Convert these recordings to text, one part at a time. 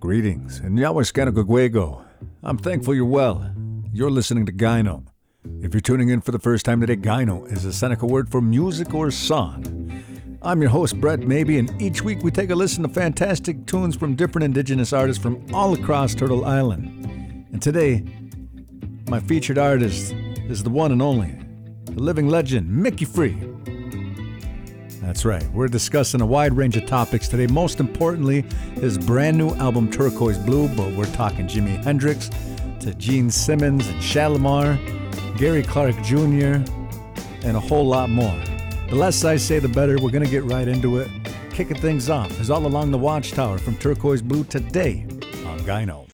Greetings, and Yawaskanakagwego. I'm thankful you're well. You're listening to Gyno. If you're tuning in for the first time today, Gyno is a Seneca word for music or song. I'm your host, Brett Maybe, and each week we take a listen to fantastic tunes from different indigenous artists from all across Turtle Island. And today, my featured artist is the one and only, the living legend, Mickey Free. That's right, we're discussing a wide range of topics today. Most importantly, his brand new album, Turquoise Blue, but we're talking Jimi Hendrix to Gene Simmons and Shalamar, Gary Clark Jr., and a whole lot more. The less I say, the better. We're going to get right into it. Kicking things off is All Along the Watchtower from Turquoise Blue today on Gyno.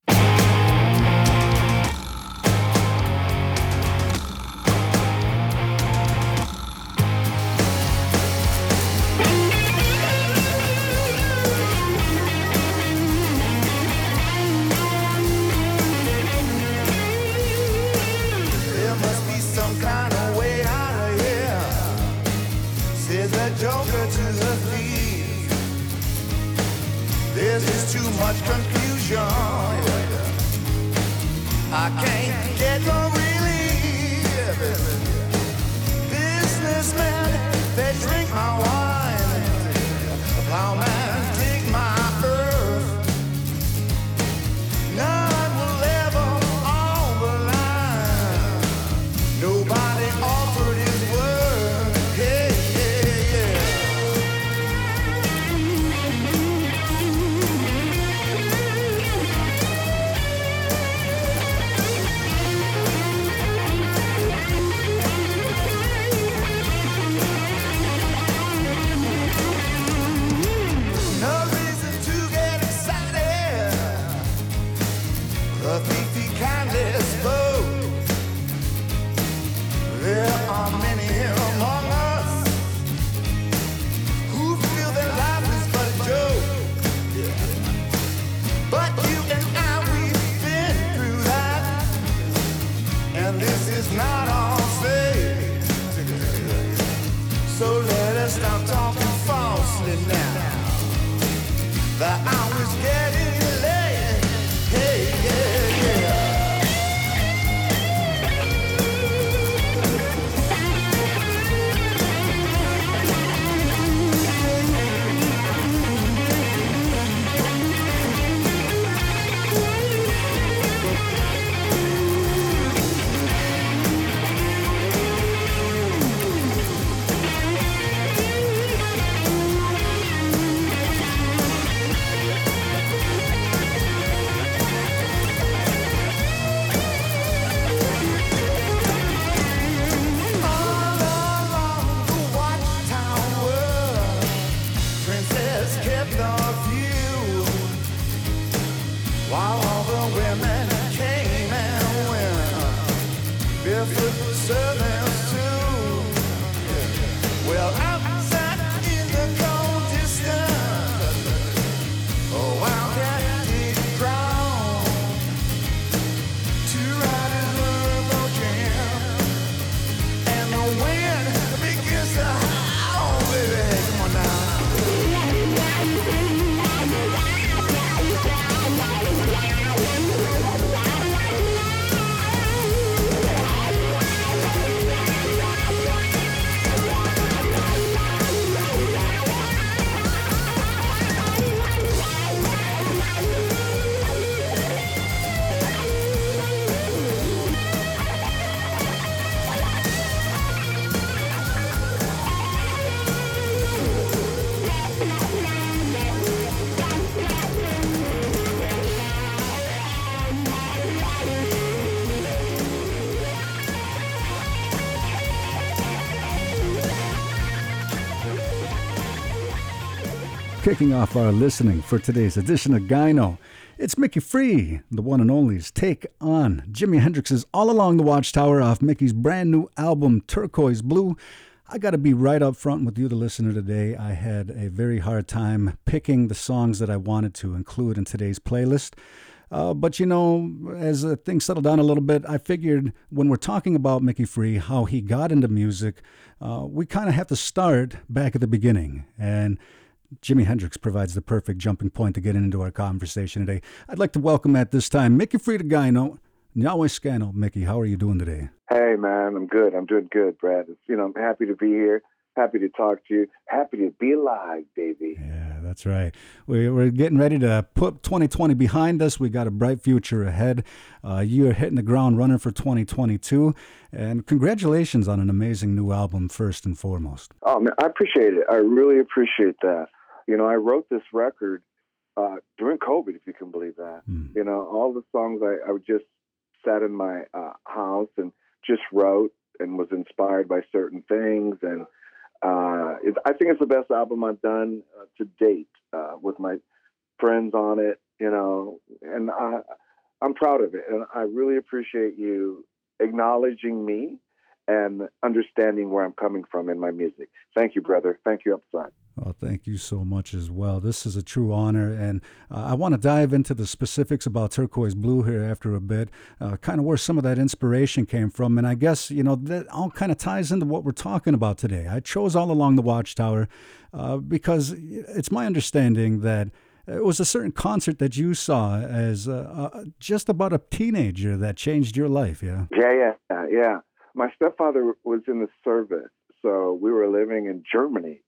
Off our listening for today's edition of Gyno, it's Mickey Free, the one and only's take on Jimi Hendrix's All Along the Watchtower off Mickey's brand new album Turquoise Blue. I got to be right up front with you, the listener, today. I had a very hard time picking the songs that I wanted to include in today's playlist. Uh, but you know, as uh, things settled down a little bit, I figured when we're talking about Mickey Free, how he got into music, uh, we kind of have to start back at the beginning. And Jimi Hendrix provides the perfect jumping point to get into our conversation today. I'd like to welcome at this time Mickey Frida Yahweh Scano. Mickey, how are you doing today? Hey, man, I'm good. I'm doing good, Brad. It's, you know, I'm happy to be here. Happy to talk to you. Happy to be alive, baby. Yeah, that's right. We, we're getting ready to put 2020 behind us. We got a bright future ahead. Uh, you're hitting the ground running for 2022. And congratulations on an amazing new album, first and foremost. Oh, man, I appreciate it. I really appreciate that. You know, I wrote this record uh, during COVID, if you can believe that. Mm. You know, all the songs I, I just sat in my uh, house and just wrote and was inspired by certain things and uh, it, I think it's the best album I've done uh, to date uh, with my friends on it, you know, and I, I'm proud of it. And I really appreciate you acknowledging me and understanding where I'm coming from in my music. Thank you, brother. Thank you up front. Well, thank you so much as well. This is a true honor, and uh, I want to dive into the specifics about Turquoise Blue here after a bit, uh, kind of where some of that inspiration came from. And I guess, you know, that all kind of ties into what we're talking about today. I chose All Along the Watchtower uh, because it's my understanding that it was a certain concert that you saw as uh, uh, just about a teenager that changed your life, yeah? Yeah, yeah, yeah. My stepfather was in the service, so we were living in Germany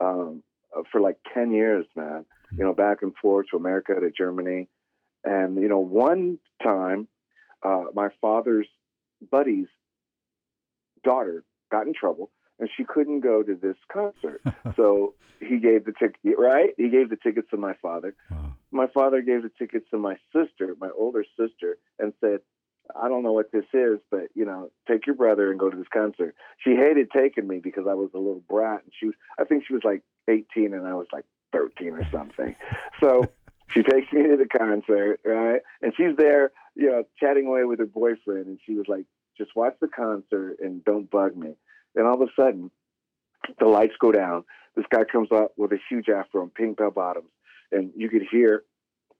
um, for like 10 years, man, you know, back and forth to America to Germany. And, you know, one time, uh, my father's buddy's daughter got in trouble and she couldn't go to this concert. so he gave the ticket, right? He gave the tickets to my father. Wow. My father gave the tickets to my sister, my older sister, and said, I don't know what this is, but you know, take your brother and go to this concert. She hated taking me because I was a little brat, and she was, I think she was like 18 and I was like 13 or something. So she takes me to the concert, right? And she's there, you know, chatting away with her boyfriend, and she was like, "Just watch the concert and don't bug me." Then all of a sudden, the lights go down. This guy comes up with a huge afro and pink bell bottoms, and you could hear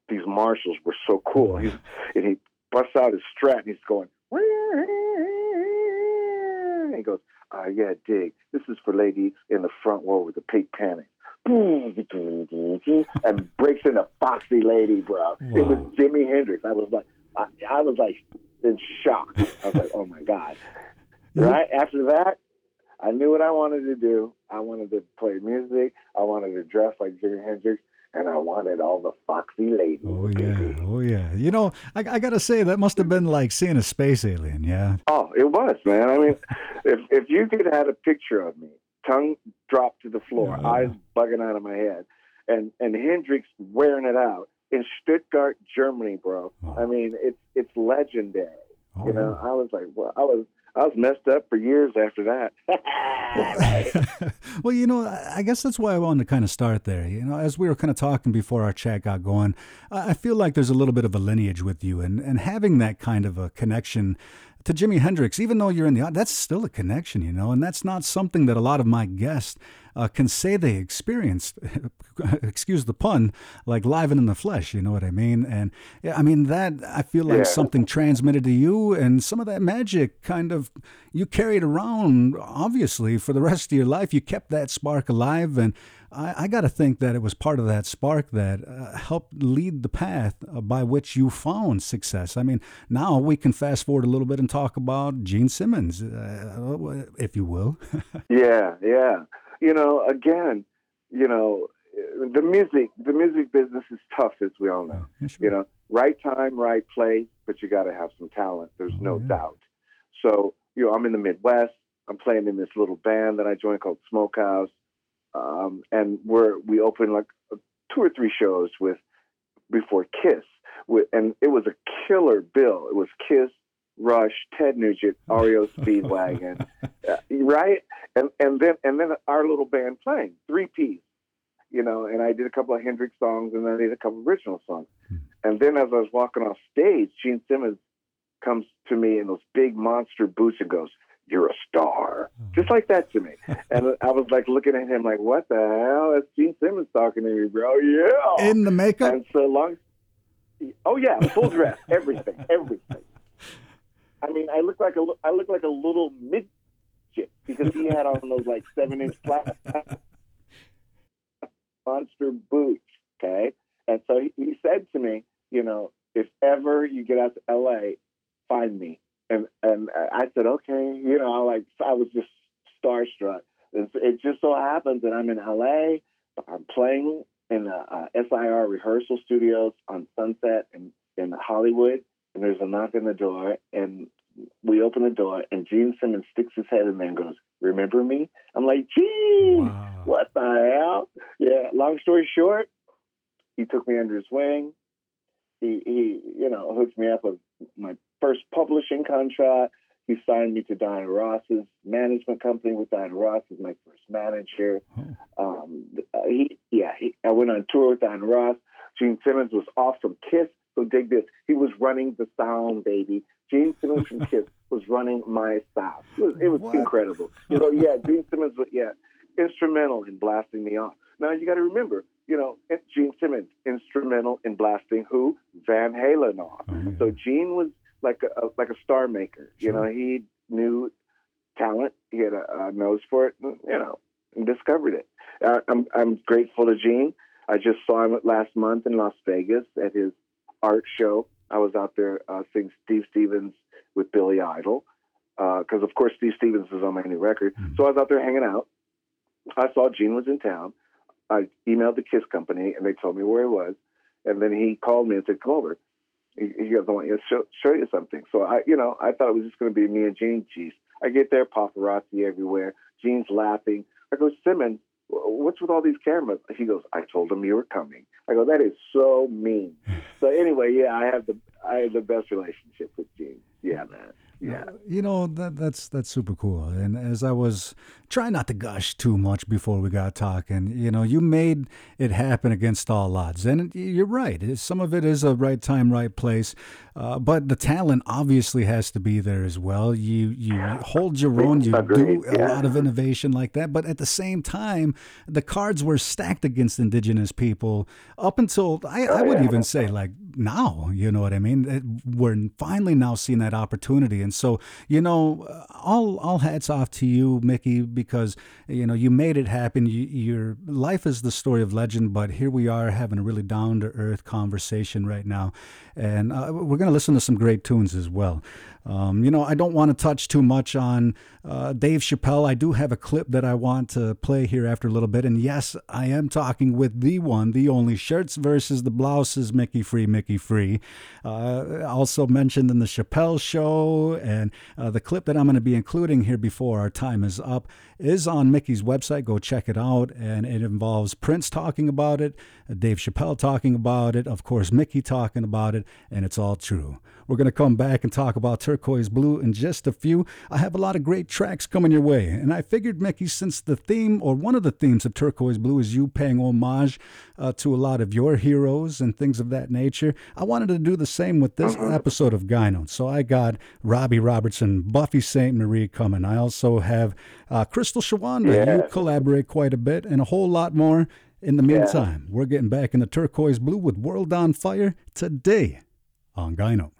these Marshalls were so cool. He's, and he busts out his strat and he's going, and he goes, uh, yeah, dig. This is for lady in the front row with the pink panic. and breaks into Foxy Lady, bro. It was Wow. Jimi Hendrix. I was like, I, I was like in shock. I was like, oh my God. Right after that, I knew what I wanted to do. I wanted to play music. I wanted to dress like Jimi Hendrix, and I wanted all the Foxy ladies. Oh, yeah. baby. Oh, yeah. You know, I, I got to say, that must have been like seeing a space alien, yeah? Oh, it was, man. I mean, if if you could have had a picture of me, tongue dropped to the floor, Yeah. eyes bugging out of my head, and and Hendrix wearing it out in Stuttgart, Germany, bro. Wow. I mean, it's it's legendary. Oh, you know, I was like, well, I was I was messed up for years after that. well, you know, I guess that's why I wanted to kind of start there. You know, as we were kind of talking before our chat got going, I I feel like there's a little bit of a lineage with you, and, and having that kind of a connection to Jimi Hendrix, even though you're in the, that's still a connection, you know, and that's not something that a lot of my guests uh, can say they experienced, excuse the pun, like live and in the flesh, you know what I mean? And yeah, I mean, that I feel like Yeah. something transmitted to you and some of that magic kind of you carried around, obviously, for the rest of your life. You kept that spark alive. And I, I got to think that it was part of that spark that uh, helped lead the path uh, by which you found success. I mean, now we can fast forward a little bit and talk about Gene Simmons, uh, if you will. yeah, yeah. You know, again, you know, the music the music business is tough, as we all know. Yeah, sure. you know, right time, right place, but you got to have some talent. There's Oh, no yeah. doubt. So, you know, I'm in the Midwest. I'm playing in this little band that I joined called Smokehouse, um, and we're we opened like two or three shows with before Kiss, with, and it was a killer bill. It was Kiss, Rush, Ted Nugent, REO Speedwagon, uh, right? And and then and then our little band playing three piece, you know. And I did a couple of Hendrix songs, and then I did a couple of original songs. And then as I was walking off stage, Gene Simmons comes to me in those big monster boots and goes, "You're a star," hmm. just like that to me. And I was like looking at him like, "What the hell?" That's Gene Simmons talking to me, bro. Yeah. In the makeup? And so long. Oh yeah, full dress, everything, everything. I mean, I look like a I look like a little midget because he had on those like seven inch flats. monster boots. Okay, and so he, he said to me, you know, if ever you get out to L.A., find me. And and I said, okay, you know, like I was just starstruck. And it just so happens that I'm in L.A. I'm playing in the uh, SIR rehearsal studios on Sunset in, in Hollywood, and there's a knock on the door, and we open the door, and Gene Simmons sticks his head in there and goes, "Remember me?" I'm like, "Gene, Wow. what the hell?" Yeah. Long story short, he took me under his wing. He he, you know, hooked me up with my first publishing contract. He signed me to Diana Ross's management company with Diana Ross as my first manager. Um, uh, he, yeah, he, I went on tour with Diana Ross. Gene Simmons was off from Kiss. So dig this. He was running the sound, baby. Gene Simmons from Kiss was running my sound. It was, it was What? incredible. You know, yeah, Gene Simmons was, yeah, instrumental in blasting me off. Now you got to remember, you know, Gene Simmons instrumental in blasting who Van Halen off. Oh. So Gene was like a, like a star maker. You know, he knew talent. He had a, a nose for it. And, you know, and discovered it. Uh, I'm I'm grateful to Gene. I just saw him last month in Las Vegas at his art show. I was out there uh, seeing Steve Stevens with Billy Idol because, of course, Steve Stevens is on my new record. Mhm. So I was out there hanging out. I saw Gene was in town. I emailed the Kiss company and they told me where he was. And then he called me and said, "Come over." He, goes, "I want you to show, show you something." So I, you know, I thought it was just going to be me and Gene. Jeez, I get there, paparazzi everywhere. Gene's laughing. I go, Simmons, what's with all these cameras? He goes, I told him you were coming. I go, that is so mean. so anyway, yeah, I have the I have the best relationship with Gene. Yeah, man. Yeah. Uh, you know that that's that's super cool. And as I was trying not to gush too much before we got talking, you know, you made it happen against all odds, and you're right. Some of it is a right time, right place, uh, but the talent obviously has to be there as well. You you hold your own. You do a yeah. lot of innovation like that, but at the same time, the cards were stacked against indigenous people up until I, I would even say like now. You know what I mean? We're finally now seeing that opportunity, and so you know, uh, all all hats off to you, Mickey, because you know you made it happen. You, your life is the story of legend, but here we are having a really down to earth conversation right now, and uh, we're gonna listen to some great tunes as well. Um, you know, I don't want to touch too much on uh, Dave Chappelle. I do have a clip that I want to play here after a little bit. And yes, I am talking with the one, the only shirts versus the blouses, Mickey Free, Mickey Free. Uh, also mentioned in the Chappelle show. And uh, the clip that I'm going to be including here before our time is up is on Mickey's website. Go check it out. And it involves Prince talking about it, Dave Chappelle talking about it, of course, Mickey talking about it, and it's all true. We're going to come back and talk about Turquoise Blue in just a few. I have a lot of great tracks coming your way, and I figured, Mickey, since the theme or one of the themes of Turquoise Blue is you paying homage uh, to a lot of your heroes and things of that nature, I wanted to do the same with this episode of Guy Notes. So I got Robbie Robertson, Buffy Sainte-Marie coming. I also have uh, Crystal Shawanda. Yeah. You collaborate quite a bit, and a whole lot more. In the meantime, we're getting back into Turquoise Blue with World on Fire today on Gyno.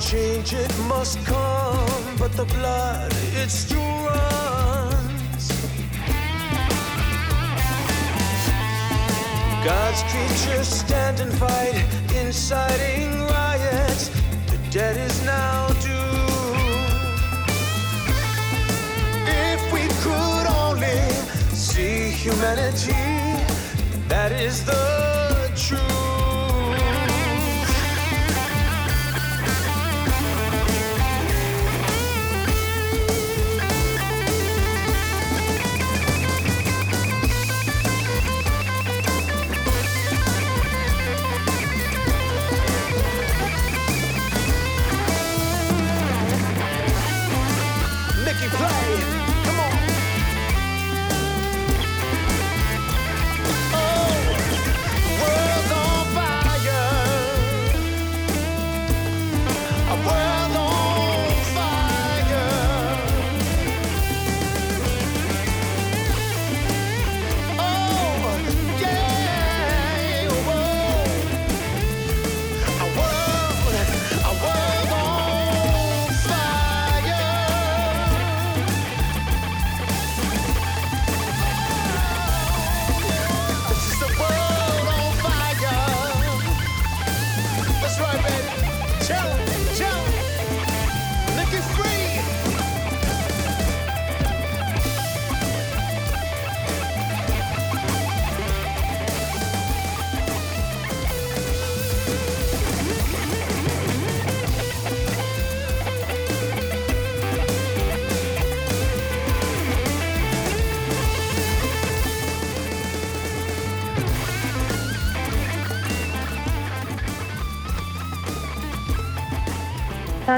Change it must come, but the blood it still runs. God's creatures stand and fight, inciting riots. The dead is now due. If we could only see humanity, that is the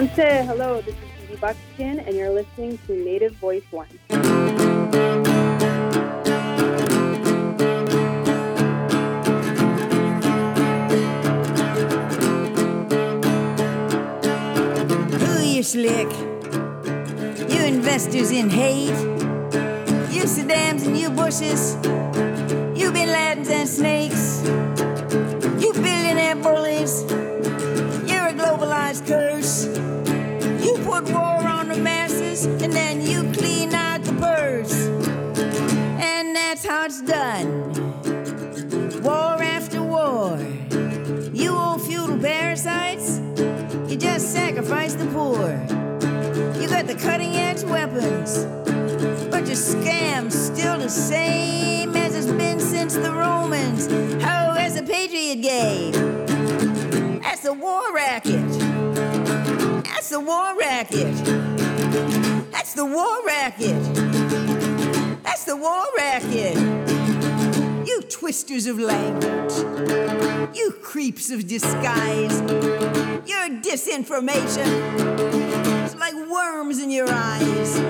Sanse, hello, this is Dee Buckskin, and you're listening to Native Voice One. Ooh, you slick. You investors in hate. You Saddams and you Bushes. You Bin Ladens and snakes. Cutting edge weapons, but your scam's still the same as it's been since the Romans. How has the Patriot game? That's the war racket. That's the war racket. That's the war racket. That's the war racket. Twisters of language. You creeps of disguise. Your disinformation is like worms in your eyes.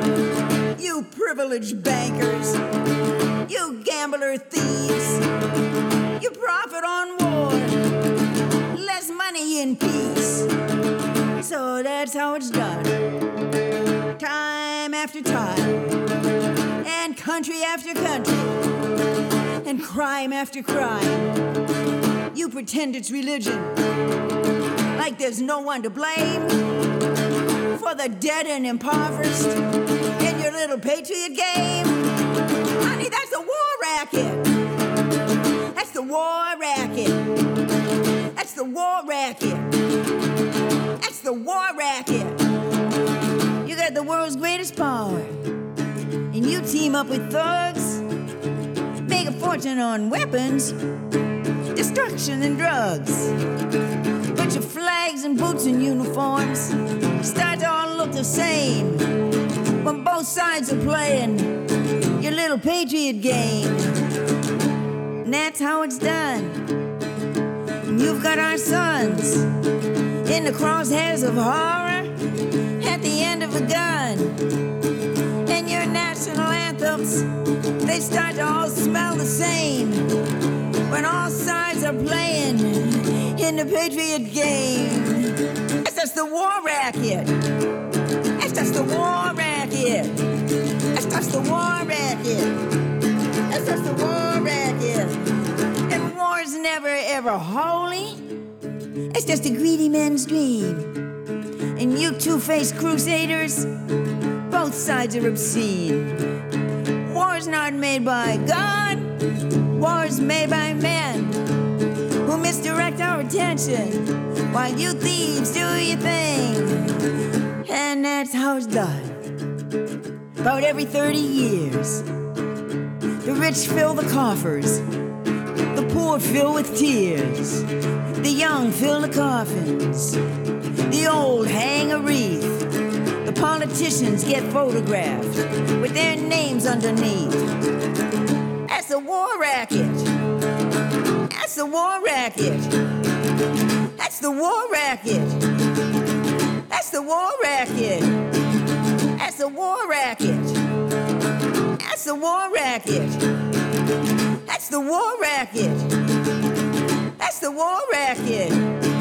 You privileged bankers. You gambler thieves. You profit on war. Less money in peace. So that's how it's done. Time after time and country after country, and crime after crime. You pretend it's religion, like there's no one to blame for the dead and impoverished in your little patriot game. Honey, that's the war racket. That's the war racket. That's the war racket. That's the war racket. You got the world's greatest power. And you team up with thugs, make a fortune on weapons, destruction, and drugs. Put your flags and boots and uniforms start to all look the same when both sides are playing your little patriot game. And that's how it's done. And you've got our sons in the crosshairs of horror at the end of a gun. Anthems, they start to all smell the same when all sides are playing in the patriot game. That's just the war racket. That's just the war racket. That's just the war racket. That's just the war racket. And war's never ever holy. It's just a greedy man's dream. And you two-faced crusaders, both sides are obscene. War's not made by God. War's made by men who misdirect our attention while you thieves do your thing. And that's how it's done. About every 30 years, the rich fill the coffers, the poor fill with tears, the young fill the coffins, the old hang a wreath. Politicians get photographed with their names underneath. That's a war racket. That's the war racket. That's the war racket. That's the war racket. That's the war racket. That's the war racket. That's the war racket. That's the war racket.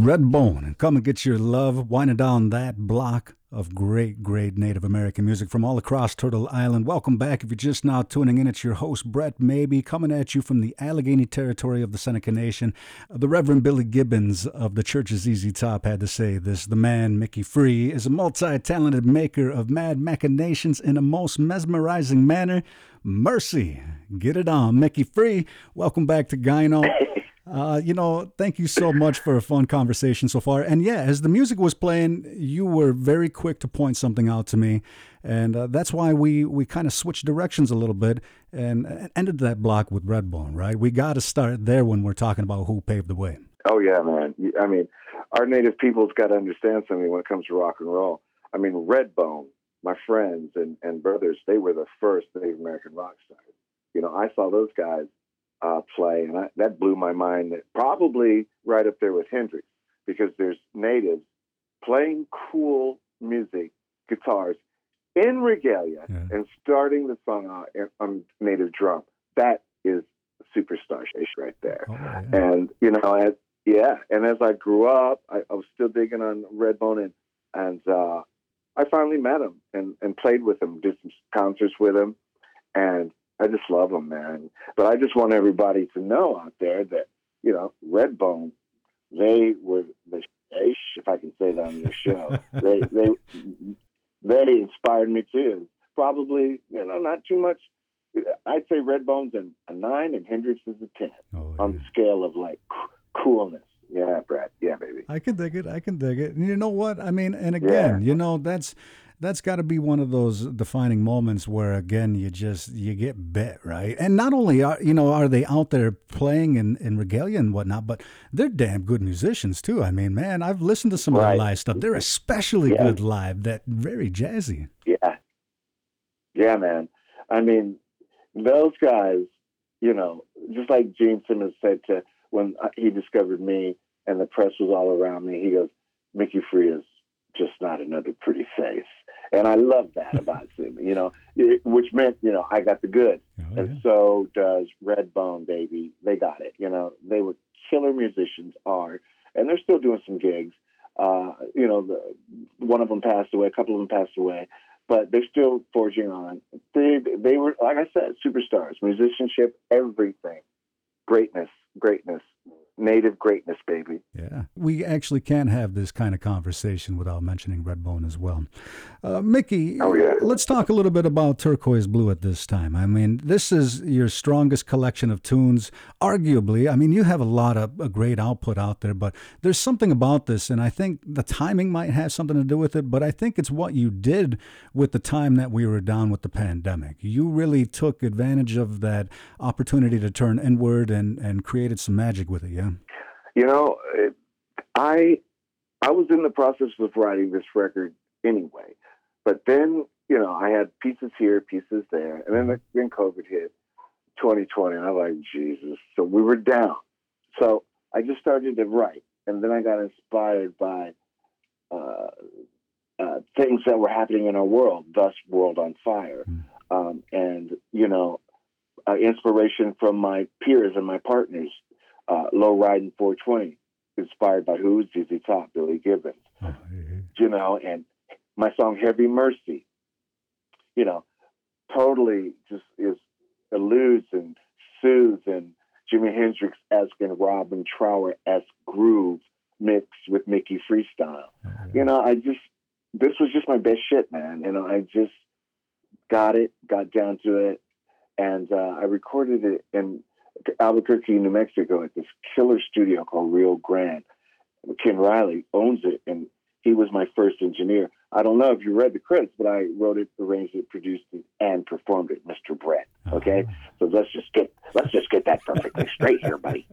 Come and come and get your love, winding down that block of great, great Native American music from all across Turtle Island. Welcome back. If you're just now tuning in, it's your host, Brett Maybe, coming at you from the Allegheny territory of the Seneca Nation. The Reverend Billy Gibbons of the Church's ZZ Top had to say this. The man, Mickey Free, is a multi talented maker of mad machinations in a most mesmerizing manner. Mercy. Get it on, Mickey Free. Welcome back to Gyno. Uh, you know, thank you so much for a fun conversation so far. And yeah, as the music was playing, you were very quick to point something out to me, and uh, that's why we we kind of switched directions a little bit and ended that block with Redbone. Right? We got to start there when we're talking about who paved the way. Oh yeah, man. I mean, our native people's got to understand something when it comes to rock and roll. I mean, Redbone, my friends and, and brothers, they were the first Native American rock stars. You know, I saw those guys uh, play, and I, that blew my mind. That probably right up there with Hendrix, because there's natives playing cool music, guitars in regalia, Yeah. and starting the song out on native drum. That is superstar shit right there. Oh, yeah. And you know, as yeah, and as I grew up, I, I was still digging on Redbone, and and uh, I finally met him and and played with him, did some concerts with him, and I just love them, man. But I just want everybody to know out there that you know, Redbone, they were the ish, if I can say that on your show. they they they inspired me too. Probably, you know, not too much. I'd say Redbone's a, a nine and Hendrix is a ten Oh, on yeah. the scale of like c- coolness. Yeah, Brad. Yeah, baby. I can dig it. I can dig it. And you know what? I mean, and again, you know, that's that's got to be one of those defining moments where again you just you get bit right and not only are you know are they out there playing in, in regalia and whatnot but they're damn good musicians too i mean man i've listened to some of their live stuff they're especially Yeah. good live that very jazzy Yeah. Yeah, man. I mean, those guys, you know, just like Gene Simmons said to when uh, he discovered me and the press was all around me, he goes, Mickey Free is just not another pretty face. And I love that about him, you know, it- which meant, you know, I got the good. Oh, and so does Redbone, baby. They got it. You know, they were killer musicians, are, and they're still doing some gigs. Uh, you know, the, one of them passed away, a couple of them passed away, but they're still forging on. They they were, like I said, superstars, musicianship, everything, greatness, greatness, native greatness, baby. Yeah. We actually can't have this kind of conversation without mentioning Redbone as well. Uh, Mickey, Oh, yeah. let's talk a little bit about Turquoise Blue at this time. I mean, this is your strongest collection of tunes, arguably. I mean, you have a lot of a great output out there, but there's something about this, and I think the timing might have something to do with it, but I think it's what you did with the time that we were down with the pandemic. You really took advantage of that opportunity to turn inward and, and created some magic with it, yeah? You know, I I was in the process of writing this record anyway, but then you know I had pieces here, pieces there, and then then COVID hit, 2020, and I'm like Jesus. So we were down. So I just started to write, and then I got inspired by uh, uh, things that were happening in our world, thus World on Fire, um, and you know, uh, inspiration from my peers and my partners uh, Low Riding 420, inspired by who? ZZ Top, Billy Gibbons, Oh, yeah. you know, and my song Heavy Mercy, you know, totally just is alludes and soothes and Jimi Hendrix esque and Robin Trower esque groove mixed with Mickey freestyle. You know, I just this was just my best shit, man. You know, I just got it, got down to it, and uh, I recorded it in Albuquerque, New Mexico, at this killer studio called Real Grand. Ken Riley owns it, and he was my first engineer. I don't know if you read the credits, but I wrote it, arranged it, produced it, and performed it, Mr. Brett. Okay, oh. so let's just get let's just get that perfectly straight here, buddy.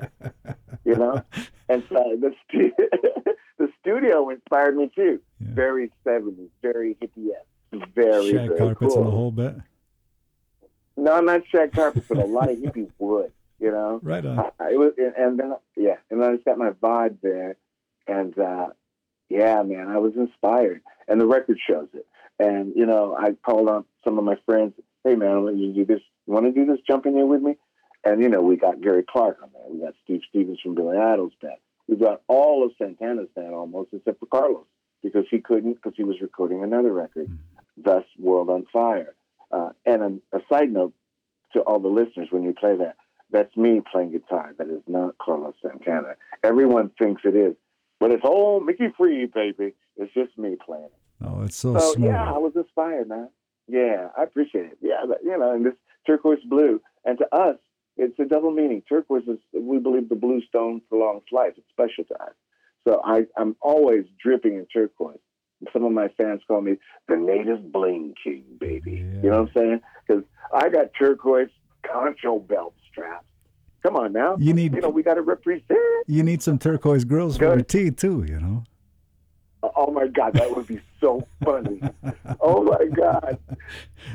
You know, and so the stu- the studio inspired me too. Yeah. Very seventies, very hippie very Shag very carpets cool. and the whole bit. No, not shag carpets, but a lot of hippie wood. You know, Right on. It was, and then yeah, and then I got my vibe there, and uh, yeah, man, I was inspired, and the record shows it. And you know, I called on some of my friends. Hey, man, want you do this? You want to do this? Jump in here with me? And you know, we got Gary Clark on there. We got Steve Stevens from Billy Idol's band. We got all of Santana's band almost, except for Carlos, because he couldn't because he was recording another record, thus World on Fire. Uh, and a, a side note to all the listeners, when you play that, that's me playing guitar. That is not Carlos Santana. Everyone thinks it is, but it's all Mickey Free, baby. It's just me playing. Oh, it's so, So smooth. yeah, I was inspired, man. Yeah, I appreciate it. Yeah, but, you know, and this turquoise blue, and to us, it's a double meaning. Turquoise is, we believe, the blue stone prolongs life. It's special to us. So I, I'm always dripping in turquoise. Some of my fans call me the native bling king, baby. You know what I'm saying? Because I got turquoise concho belt straps. Come on now. You need- you know, we got to represent. You need some turquoise grills for your tea too, you know. Oh my God, that would be so funny. oh my God.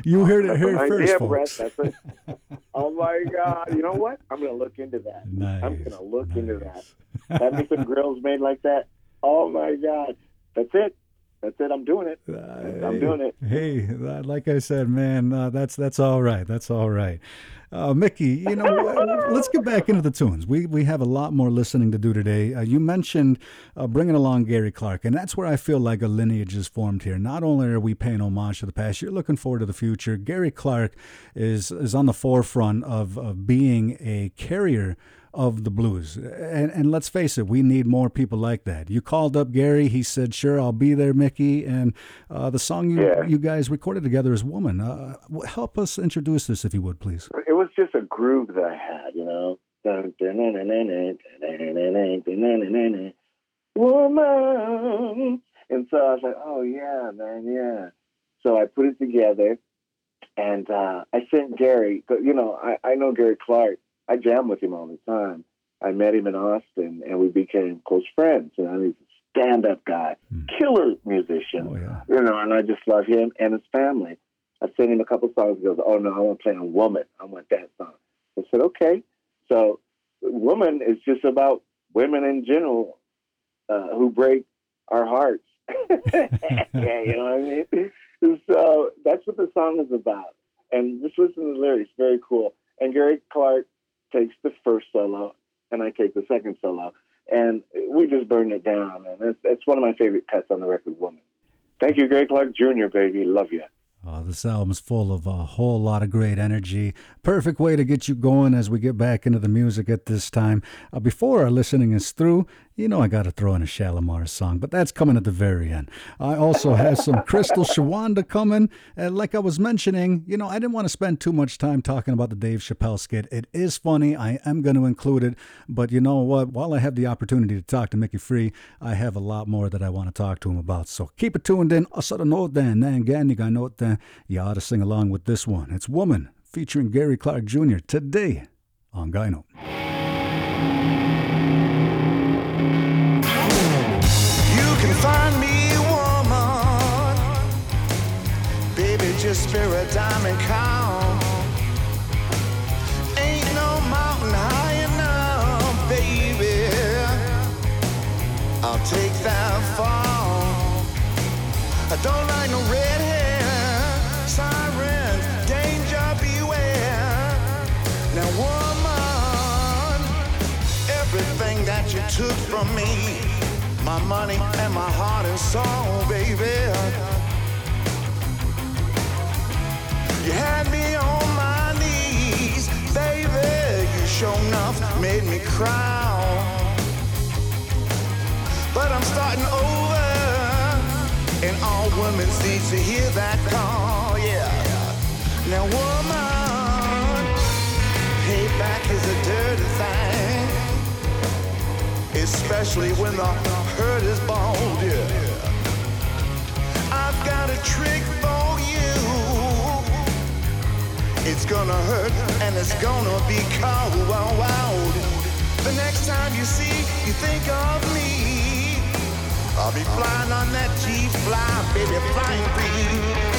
You heard it here first, folks. Brett. That's it. oh my God! You know what? I'm gonna look into that. Nice, I'm gonna look into that. Have me some grills made like that. Oh my God! That's it. That's it. I'm doing it. I'm doing it. Hey, like I said, man, uh, that's that's all right. That's all right. Uh, Mickey, you know, let's get back into the tunes. We we have a lot more listening to do today. Uh, you mentioned uh, bringing along Gary Clark, and that's where I feel like a lineage is formed here. Not only are we paying homage to the past, you're looking forward to the future. Gary Clark is is on the forefront of, of being a carrier of the blues. And, and let's face it, we need more people like that. You called up Gary. He said, "Sure, I'll be there, Mickey." And uh, the song you Yeah. you guys recorded together is "Woman." Uh, help us introduce this, if you would, please. It was just a groove that I had, you know. Woman. And so I was like, oh, yeah, man, yeah. So I put it together and uh, I sent Gary, you know, I, I know Gary Clark. I jam with him all the time. I met him in Austin and we became close friends. You know, he's a stand up guy, killer musician Oh yeah. you know, and I just love him and his family. I sent him a couple songs. He goes, "Oh no, I want to play on Woman. I want that song." I said, "Okay." So, Woman is just about women in general uh, who break our hearts. yeah, you know what I mean. So that's what the song is about. And just listen to the lyrics. Very cool. And Gary Clark takes the first solo, and I take the second solo, and we just burn it down. And it's, it's one of my favorite cuts on the record, Woman. Thank you, Gary Clark Jr., baby. Love you. Oh, this album's full of a whole lot of great energy. Perfect way to get you going as we get back into the music at this time. Uh, before our listening is through, you know I got to throw in a Shalamar song, but that's coming at the very end. I also have some Crystal Shawanda coming. And like I was mentioning, you know, I didn't want to spend too much time talking about the Dave Chappelle skit. It is funny. I am going to include it. But you know what? While I have the opportunity to talk to Mickey Free, I have a lot more that I want to talk to him about. So keep it tuned in. Asara no den, nanganiga den. You ought to sing along with this one. It's Woman featuring Gary Clark Jr. today on Gyno. Spare a dime and count. Ain't no mountain high enough, baby. I'll take that fall. I don't like no red hair, sirens, danger beware. Now, woman, everything that you took from me, my money and my heart and soul, baby. You had me on my knees, baby. You sure enough made me cry. But I'm starting over, and all women need to hear that call, yeah. Now, woman, payback is a dirty thing, especially when the hurt is bald, yeah. I've got a trick It's gonna hurt and it's gonna be cold. The next time you see, you think of me. I'll be flying on that G-fly, baby, flying free.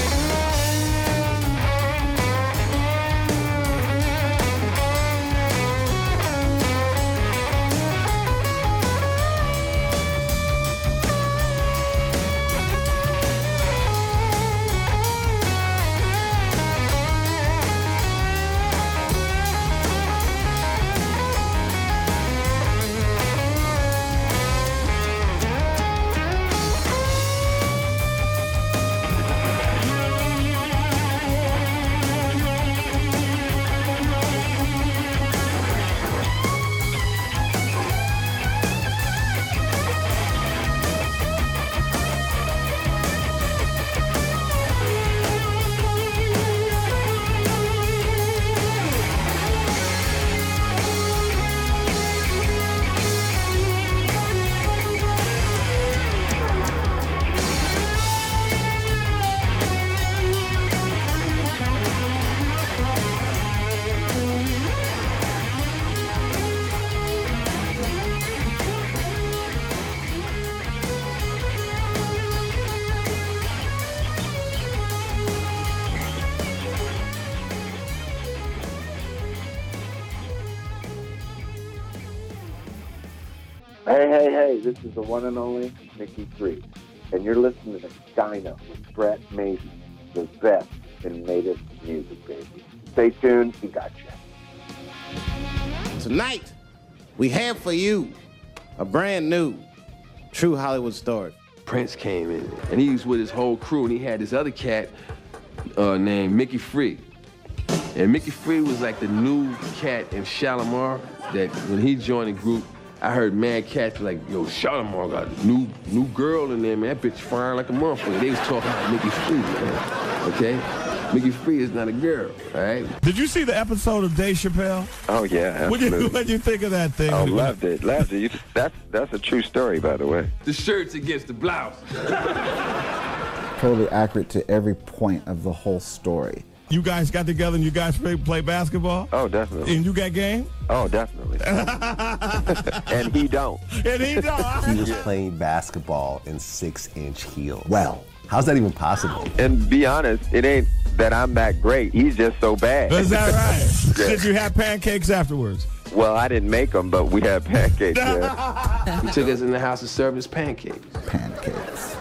Hey, hey, hey, this is the one and only Mickey Free, and you're listening to Gyno with Brett Maybee, the best in native music, baby. Stay tuned, he got you. Tonight, we have for you a brand new true Hollywood story. Prince came in, and he was with his whole crew, and he had this other cat uh, named Mickey Free. And Mickey Free was like the new cat in Shalamar that when he joined the group, I heard mad cats like, yo, Shalamar got a new new girl in there, man. That bitch firing like a motherfucker. They was talking about Mickey Free, man. Okay? Mickey Free is not a girl, all right? Did you see the episode of Dave Chappelle? Oh yeah, What you absolutely. what you think of that thing? Oh, loved it, loved it. You, that's that's a true story, by the way. The shirts against the blouse. totally accurate to every point of the whole story. You guys got together and you guys play, play basketball? Oh, definitely. And you got game? Oh, definitely. and he don't. And he don't. He was playing basketball in six-inch heels. Well, how's that even possible? And be honest, it ain't that I'm that great. He's just so bad. Is that right? Yeah. Did you have pancakes afterwards? Well, I didn't make them, but we had pancakes. Yeah. He took us in the house and served us pancakes. Pancakes.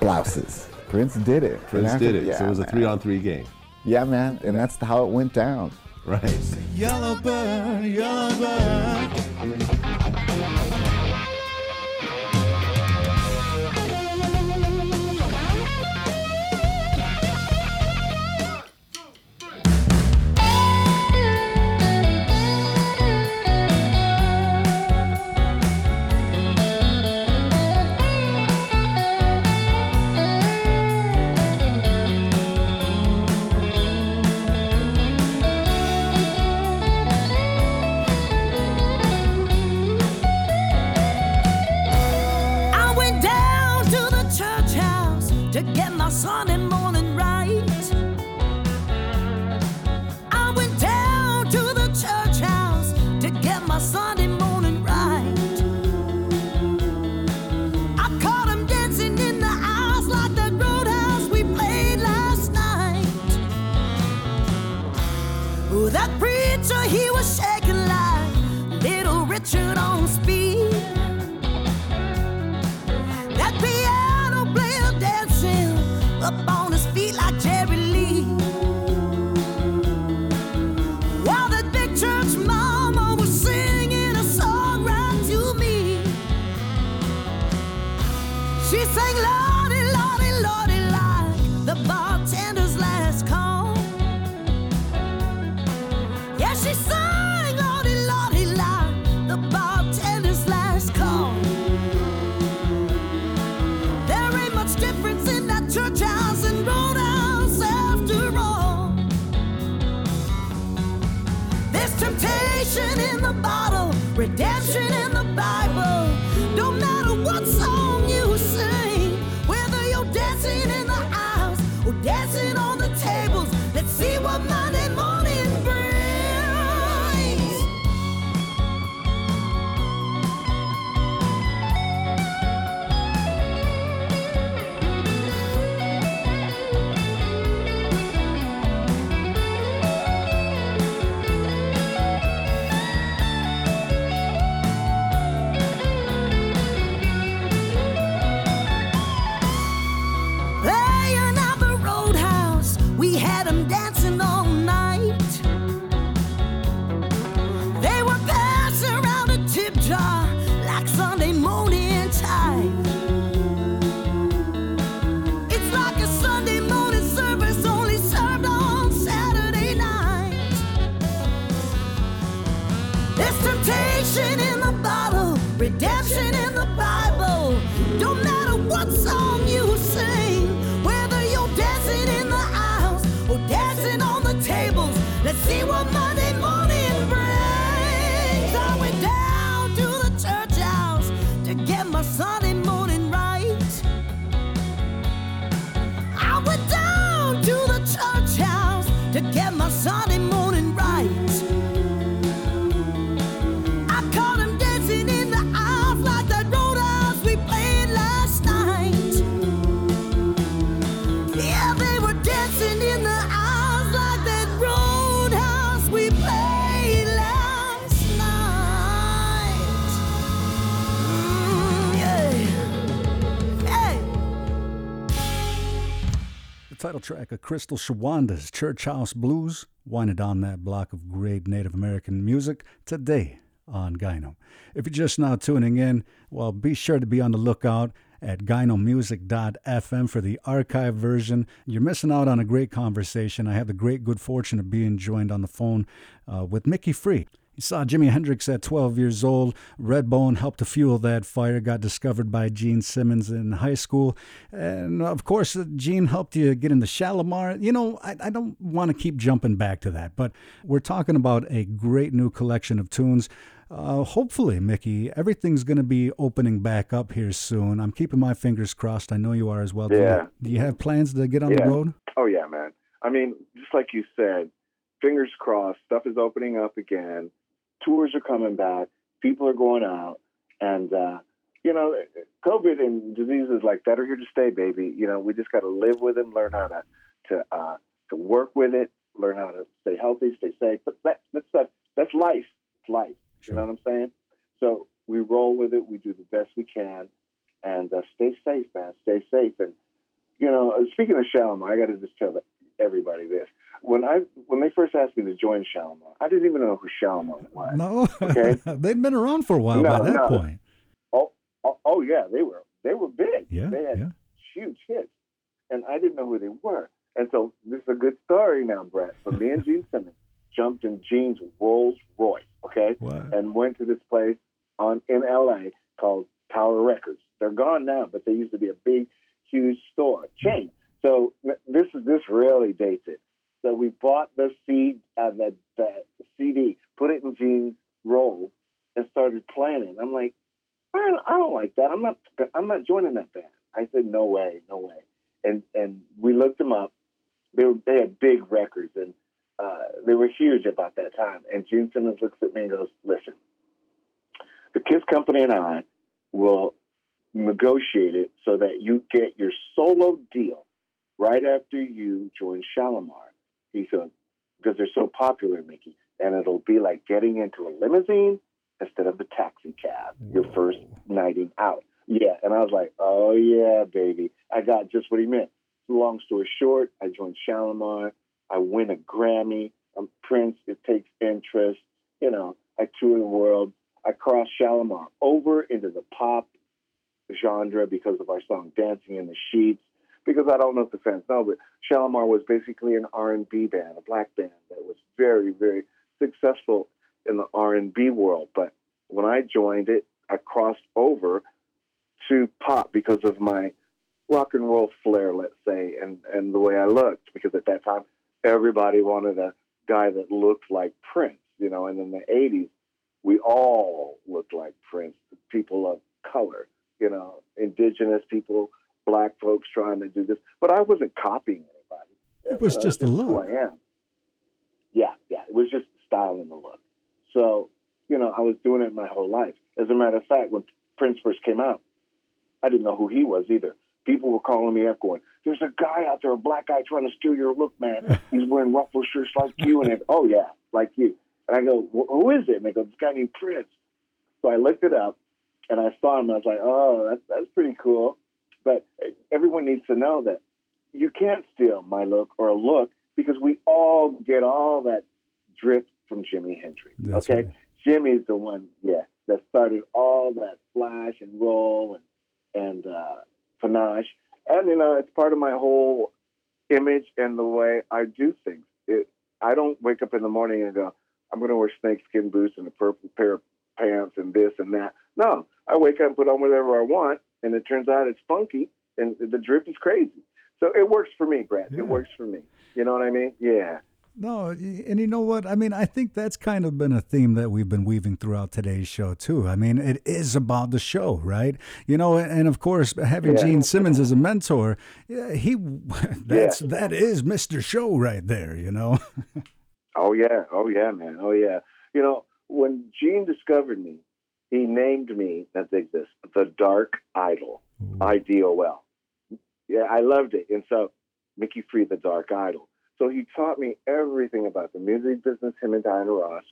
Blouses. Prince did it. Prince did it. Yeah, so it was a man. three-on-three game. Yeah, man. And that's how it went down. Right. Yellow bird, yellow bird. Title track of Crystal Shawanda's Church House Blues, winding on that block of great Native American music today on Gyno. If you're just now tuning in, well, be sure to be on the lookout at gynomusic.fm for the archive version. You're missing out on a great conversation. I have the great good fortune of being joined on the phone uh, with Mickey Free. He saw Jimi Hendrix at 12 years old. Redbone helped to fuel that fire, got discovered by Gene Simmons in high school. And of course, Gene helped you get into Shalamar. You know, I, I don't want to keep jumping back to that, but we're talking about a great new collection of tunes. Uh, hopefully, Mickey, everything's going to be opening back up here soon. I'm keeping my fingers crossed. I know you are as well. Do you- Yeah. Do you have plans to get on the Yeah. road? Oh yeah, man. I mean, just like you said, fingers crossed. Stuff is opening up again. Tours are coming back. People are going out, and uh, you know, COVID and diseases like that are here to stay, baby. You know, we just got to live with them, learn how to to uh, to work with it, learn how to stay healthy, stay safe. But that that's that, that's life. It's life. You know what I'm saying? So we roll with it. We do the best we can, and uh, stay safe, man. Stay safe. And you know, speaking of Shalamar, I got to just tell everybody this. When I when they first asked me to join Shalamar, I didn't even know who Shalamar was. No. Okay. They've been around for a while No, by that no. point. Oh, oh, oh yeah, they were they were big. Yeah, they had yeah. huge hits, and I didn't know who they were. And so this is a good story now, Brett. So me and Gene Simmons jumped in Gene's Rolls Royce, okay, and went to this place on in L.A. called Tower Records. They're gone now, but they used to be a big, huge store chain. So this is this really dates it. So we bought the seed, uh, the, the CD, put it in Gene's roll, and started playing it. I'm like, I don't, like that. I'm not. I'm not joining that band. I said, no way, no way. And and we looked them up. They were, they had big records and uh, they were huge about that time. And Gene Simmons looks at me and goes, listen, the Kiss Company and I will negotiate it so that you get your solo deal right after you join Shalamar. He said, because they're so popular, Mickey, and it'll be like getting into a limousine instead of the taxi cab your mm. first nighting out. Yeah, and I was like, oh yeah, baby. I got just what he meant. Long story short, I joined Shalamar. I win a Grammy. I'm Prince. It takes interest. You know, I tour the world. I cross Shalimar over into the pop genre because of our song "Dancing in the Sheets." Because I don't know if the fans know, but Shalamar was basically an R&B band, a black band that was very, very successful in the R&B world. But when I joined it, I crossed over to pop because of my rock and roll flair, let's say, and and the way I looked. Because at that time, everybody wanted a guy that looked like Prince, you know. And in the '80s, we all looked like Prince. People of color, you know, indigenous people, black folks trying to do this. But I wasn't copying anybody. It was Uh, just a that's look. I am. Yeah, yeah. It was just the style and the look. So, you know, I was doing it my whole life. As a matter of fact, when Prince first came out, I didn't know who he was either. People were calling me up going, There's a guy out there, a black guy trying to steal your look, man. He's wearing ruffle shirts like you. And they, oh, yeah, like you. And I go, Who is it? And they go, This guy named Prince. So I looked it up and I saw him. And I was like, Oh, that's, that's pretty cool. But everyone needs to know that you can't steal my look or a look because we all get all that drip from Jimi Hendrix. That's okay, Jimmy's the one, yeah, that started all that flash and roll and and uh, panache, and you know it's part of my whole image and the way I do things. It, I don't wake up in the morning and go, I'm going to wear snakeskin boots and a purple pair of pants and this and that. No, I wake up and put on whatever I want, and it turns out it's funky and the drip is crazy. So it works for me, Brad. It works for me. You know what I mean? Yeah. No, and you know what? I mean, I think that's kind of been a theme that we've been weaving throughout today's show too. I mean, it is about the show, right? You know, and of course, having Yeah. Gene Simmons as a mentor, yeah, he that's that is Mr. Show right there, you know. Oh yeah, oh yeah, man, oh yeah. You know, when Gene discovered me, he named me. That's this, the Dark Idol, I D O L. Yeah, I loved it, and so Mickey Free, the Dark Idol. So he taught me everything about the music business. Him and Diana Ross,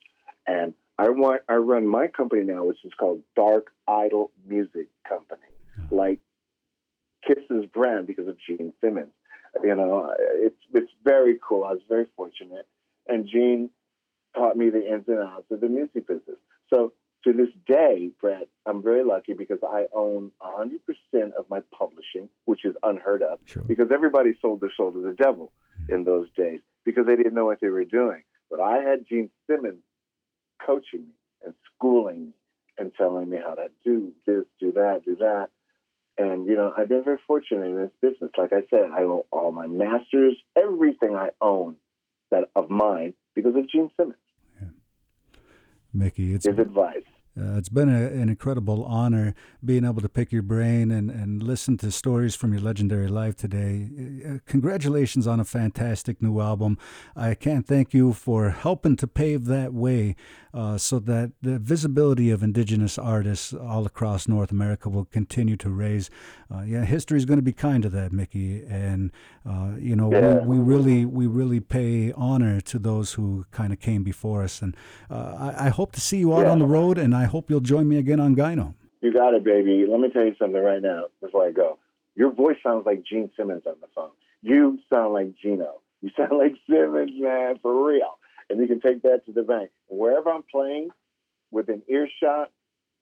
and I want I run my company now, which is called Dark Idol Music Company, ah. like Kiss's brand because of Gene Simmons. You know, it's it's very cool. I was very fortunate, and Gene taught me the ins and outs of the music business. So to this day, Brett, I'm very lucky because I own 100% of my publishing, which is unheard of because everybody sold their soul to the devil in those days because they didn't know what they were doing. But I had Gene Simmons coaching me and schooling me and telling me how to do this, do that, do that. And, you know, I've been very fortunate in this business. Like I said, I own all my masters, everything I own that of mine because of Gene Simmons, Mickey, it's his advice. Uh, it's been a, an incredible honor being able to pick your brain and, and listen to stories from your legendary life today. Uh, congratulations on a fantastic new album. I can't thank you for helping to pave that way uh, so that the visibility of indigenous artists all across North America will continue to raise. Uh, yeah, history is going to be kind to that, Mickey, and uh, you know Yeah. we, we really we really pay honor to those who kind of came before us, and uh, I, I hope to see you out Yeah. on the road, and I hope you'll join me again on Gyno. You got it, baby. Let me tell you something right now before I go. Your voice sounds like Gene Simmons on the phone. You sound like Gino. You sound like Simmons, man, for real. And you can take that to the bank. Wherever I'm playing, within earshot,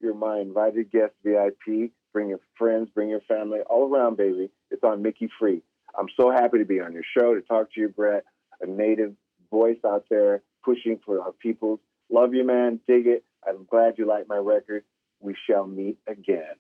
you're my invited guest VIP. Bring your friends, bring your family, all around, baby. It's on Mickey Free. I'm so happy to be on your show to talk to you, Brett, a native voice out there pushing for our peoples. Love you, man. Dig it. I'm glad you like my record. We shall meet again,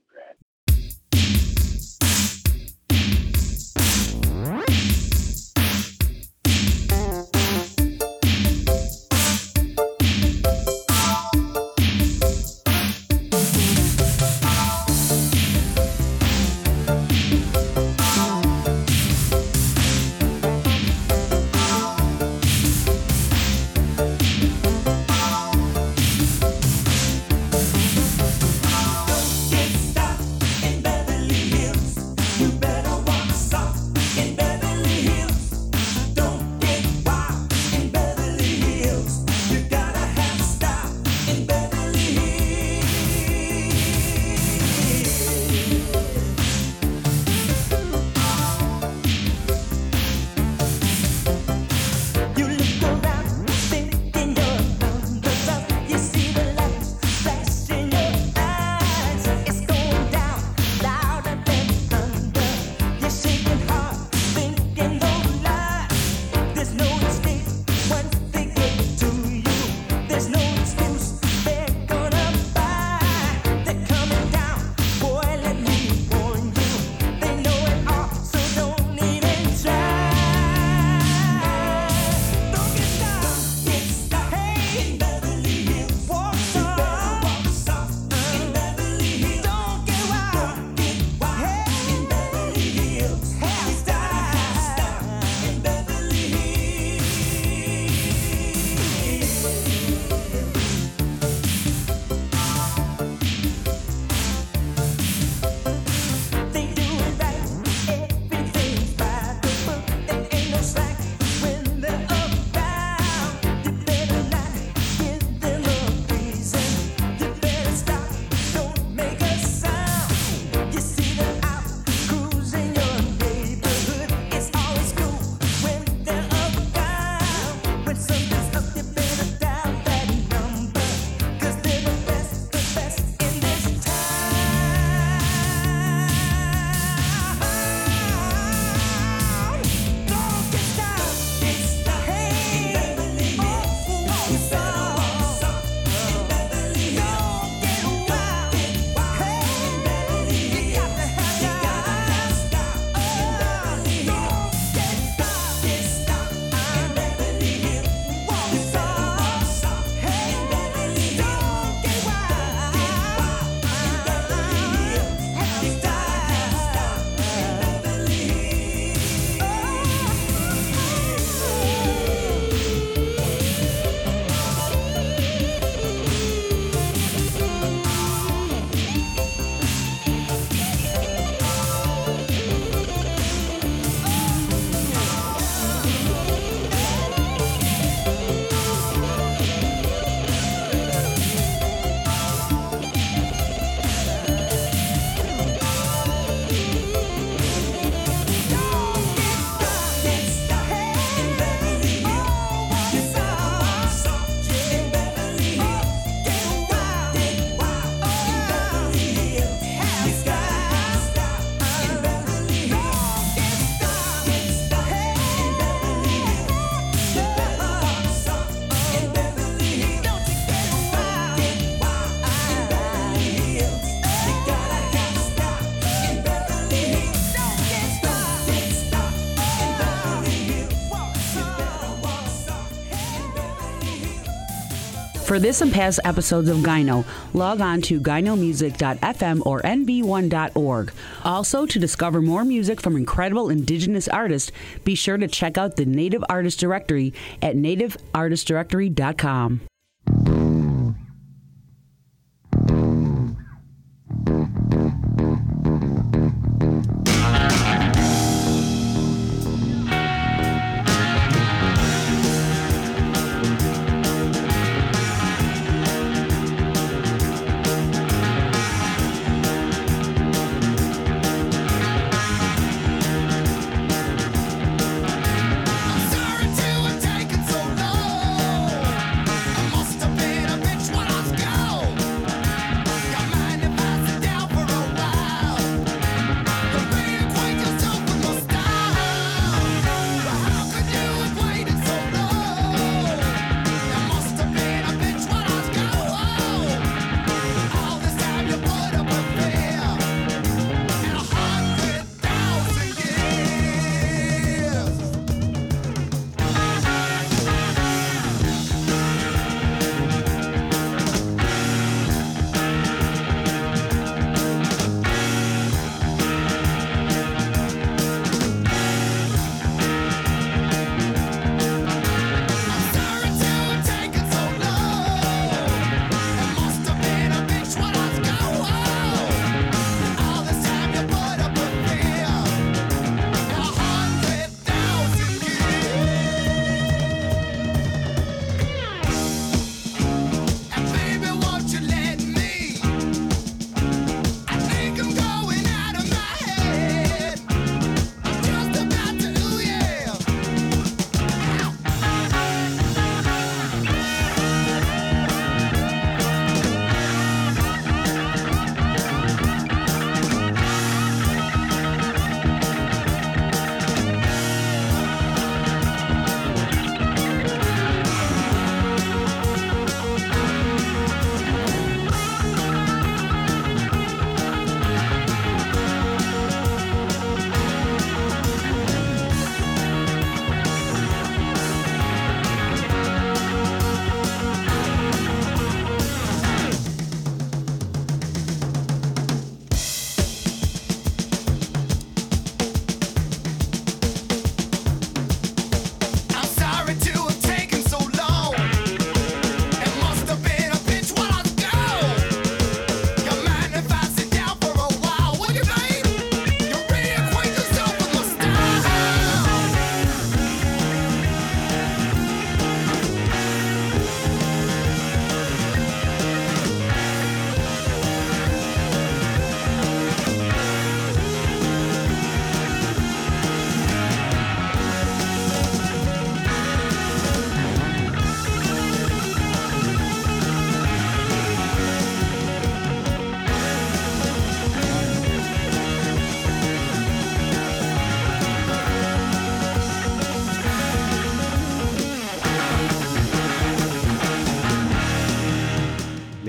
For this and past episodes of Gyno, log on to gynomusic.fm or nv1.org. Also, to discover more music from incredible indigenous artists, be sure to check out the Native Artist Directory at nativeartistdirectory.com.